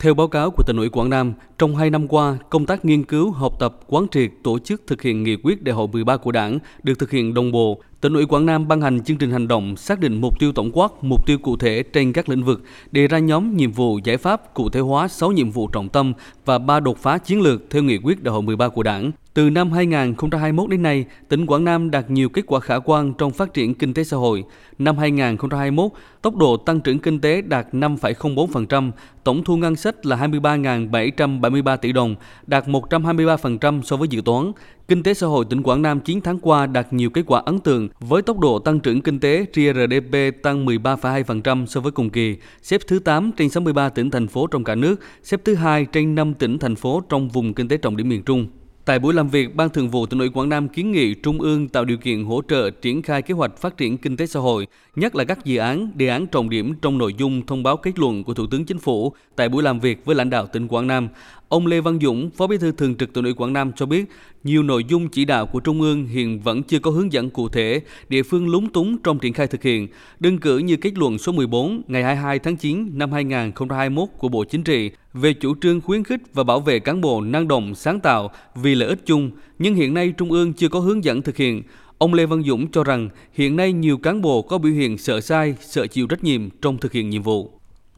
Theo báo cáo của tỉnh ủy Quảng Nam, trong 2 năm qua, công tác nghiên cứu, học tập, quán triệt, tổ chức thực hiện nghị quyết đại hội 13 của Đảng được thực hiện đồng bộ. Tỉnh ủy Quảng Nam ban hành chương trình hành động xác định mục tiêu tổng quát, mục tiêu cụ thể trên các lĩnh vực, đề ra nhóm nhiệm vụ giải pháp cụ thể hóa 6 nhiệm vụ trọng tâm và 3 đột phá chiến lược theo nghị quyết đại hội 13 của Đảng. Từ năm 2021 đến nay, tỉnh Quảng Nam đạt nhiều kết quả khả quan trong phát triển kinh tế xã hội. Năm 2021, tốc độ tăng trưởng kinh tế đạt 5,04%, tổng thu ngân sách là 23.773 tỷ đồng, đạt 123% so với dự toán. Kinh tế xã hội tỉnh Quảng Nam 9 tháng qua đạt nhiều kết quả ấn tượng với tốc độ tăng trưởng kinh tế GRDP tăng 13,2% so với cùng kỳ, xếp thứ 8 trên 63 tỉnh thành phố trong cả nước, xếp thứ 2 trên 5 tỉnh thành phố trong vùng kinh tế trọng điểm miền Trung. Tại buổi làm việc, Ban Thường vụ tỉnh ủy Quảng Nam kiến nghị Trung ương tạo điều kiện hỗ trợ triển khai kế hoạch phát triển kinh tế xã hội, nhất là các dự án, đề án trọng điểm trong nội dung thông báo kết luận của Thủ tướng Chính phủ tại buổi làm việc với lãnh đạo tỉnh Quảng Nam. Ông Lê Văn Dũng, Phó Bí thư Thường trực tỉnh ủy Quảng Nam cho biết, nhiều nội dung chỉ đạo của Trung ương hiện vẫn chưa có hướng dẫn cụ thể, địa phương lúng túng trong triển khai thực hiện. Đơn cử như kết luận số 14 ngày 22 tháng 9 năm 2021 của Bộ Chính trị về chủ trương khuyến khích và bảo vệ cán bộ năng động, sáng tạo vì lợi ích chung, nhưng hiện nay Trung ương chưa có hướng dẫn thực hiện. Ông Lê Văn Dũng cho rằng hiện nay nhiều cán bộ có biểu hiện sợ sai, sợ chịu trách nhiệm trong thực hiện nhiệm vụ.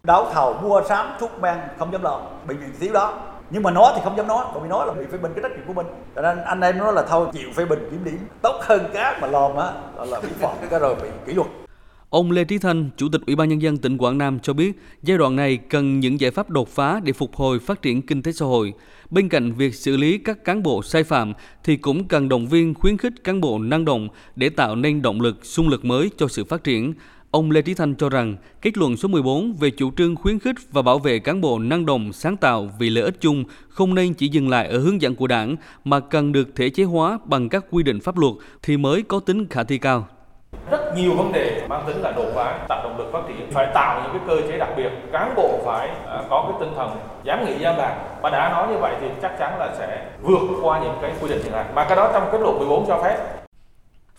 Đấu thầu mua sắm thuốc men không dám lo, bệnh viện thiếu đó nhưng mà nói thì không dám nói bởi vì nói là bị phê bình cái trách nhiệm của mình cho nên anh em nói là thôi chịu phê bình kiểm điểm tốt hơn các mà lòm á là bị phỏng cái rồi bị kỷ luật Ông Lê Trí Thanh, Chủ tịch Ủy ban Nhân dân tỉnh Quảng Nam cho biết giai đoạn này cần những giải pháp đột phá để phục hồi phát triển kinh tế xã hội. Bên cạnh việc xử lý các cán bộ sai phạm thì cũng cần động viên khuyến khích cán bộ năng động để tạo nên động lực, xung lực mới cho sự phát triển. Ông Lê Trí Thanh cho rằng kết luận số 14 về chủ trương khuyến khích và bảo vệ cán bộ năng động, sáng tạo vì lợi ích chung không nên chỉ dừng lại ở hướng dẫn của đảng mà cần được thể chế hóa bằng các quy định pháp luật thì mới có tính khả thi cao. Rất nhiều vấn đề mang tính là đột phá, tạo động lực phát triển, phải tạo những cái cơ chế đặc biệt, cán bộ phải à, có cái tinh thần dám nghĩ dám làm. Mà đã nói như vậy thì chắc chắn là sẽ vượt qua những cái quy định hiện hành. Mà cái đó trong kết luận 14 cho phép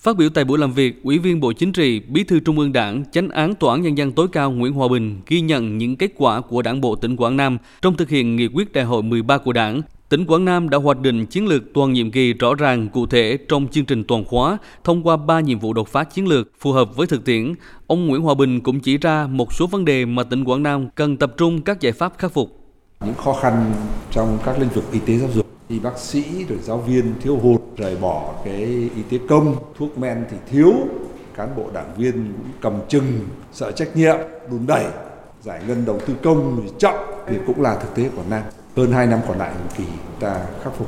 Phát biểu tại buổi làm việc, Ủy viên Bộ Chính trị, Bí thư Trung ương Đảng, Chánh án Tòa án Nhân dân tối cao Nguyễn Hòa Bình ghi nhận những kết quả của Đảng bộ tỉnh Quảng Nam trong thực hiện nghị quyết đại hội 13 của Đảng. Tỉnh Quảng Nam đã hoạch định chiến lược toàn nhiệm kỳ rõ ràng cụ thể trong chương trình toàn khóa thông qua 3 nhiệm vụ đột phá chiến lược phù hợp với thực tiễn. Ông Nguyễn Hòa Bình cũng chỉ ra một số vấn đề mà tỉnh Quảng Nam cần tập trung các giải pháp khắc phục. Những khó khăn trong các lĩnh vực y tế giáo dục y bác sĩ, rồi giáo viên thiếu hụt, rời bỏ cái y tế công, thuốc men thì thiếu. Cán bộ đảng viên cũng cầm chừng, sợ trách nhiệm, đùn đẩy, giải ngân đầu tư công thì chậm. Thì cũng là thực tế của Nam. Hơn 2 năm còn lại thì ta khắc phục.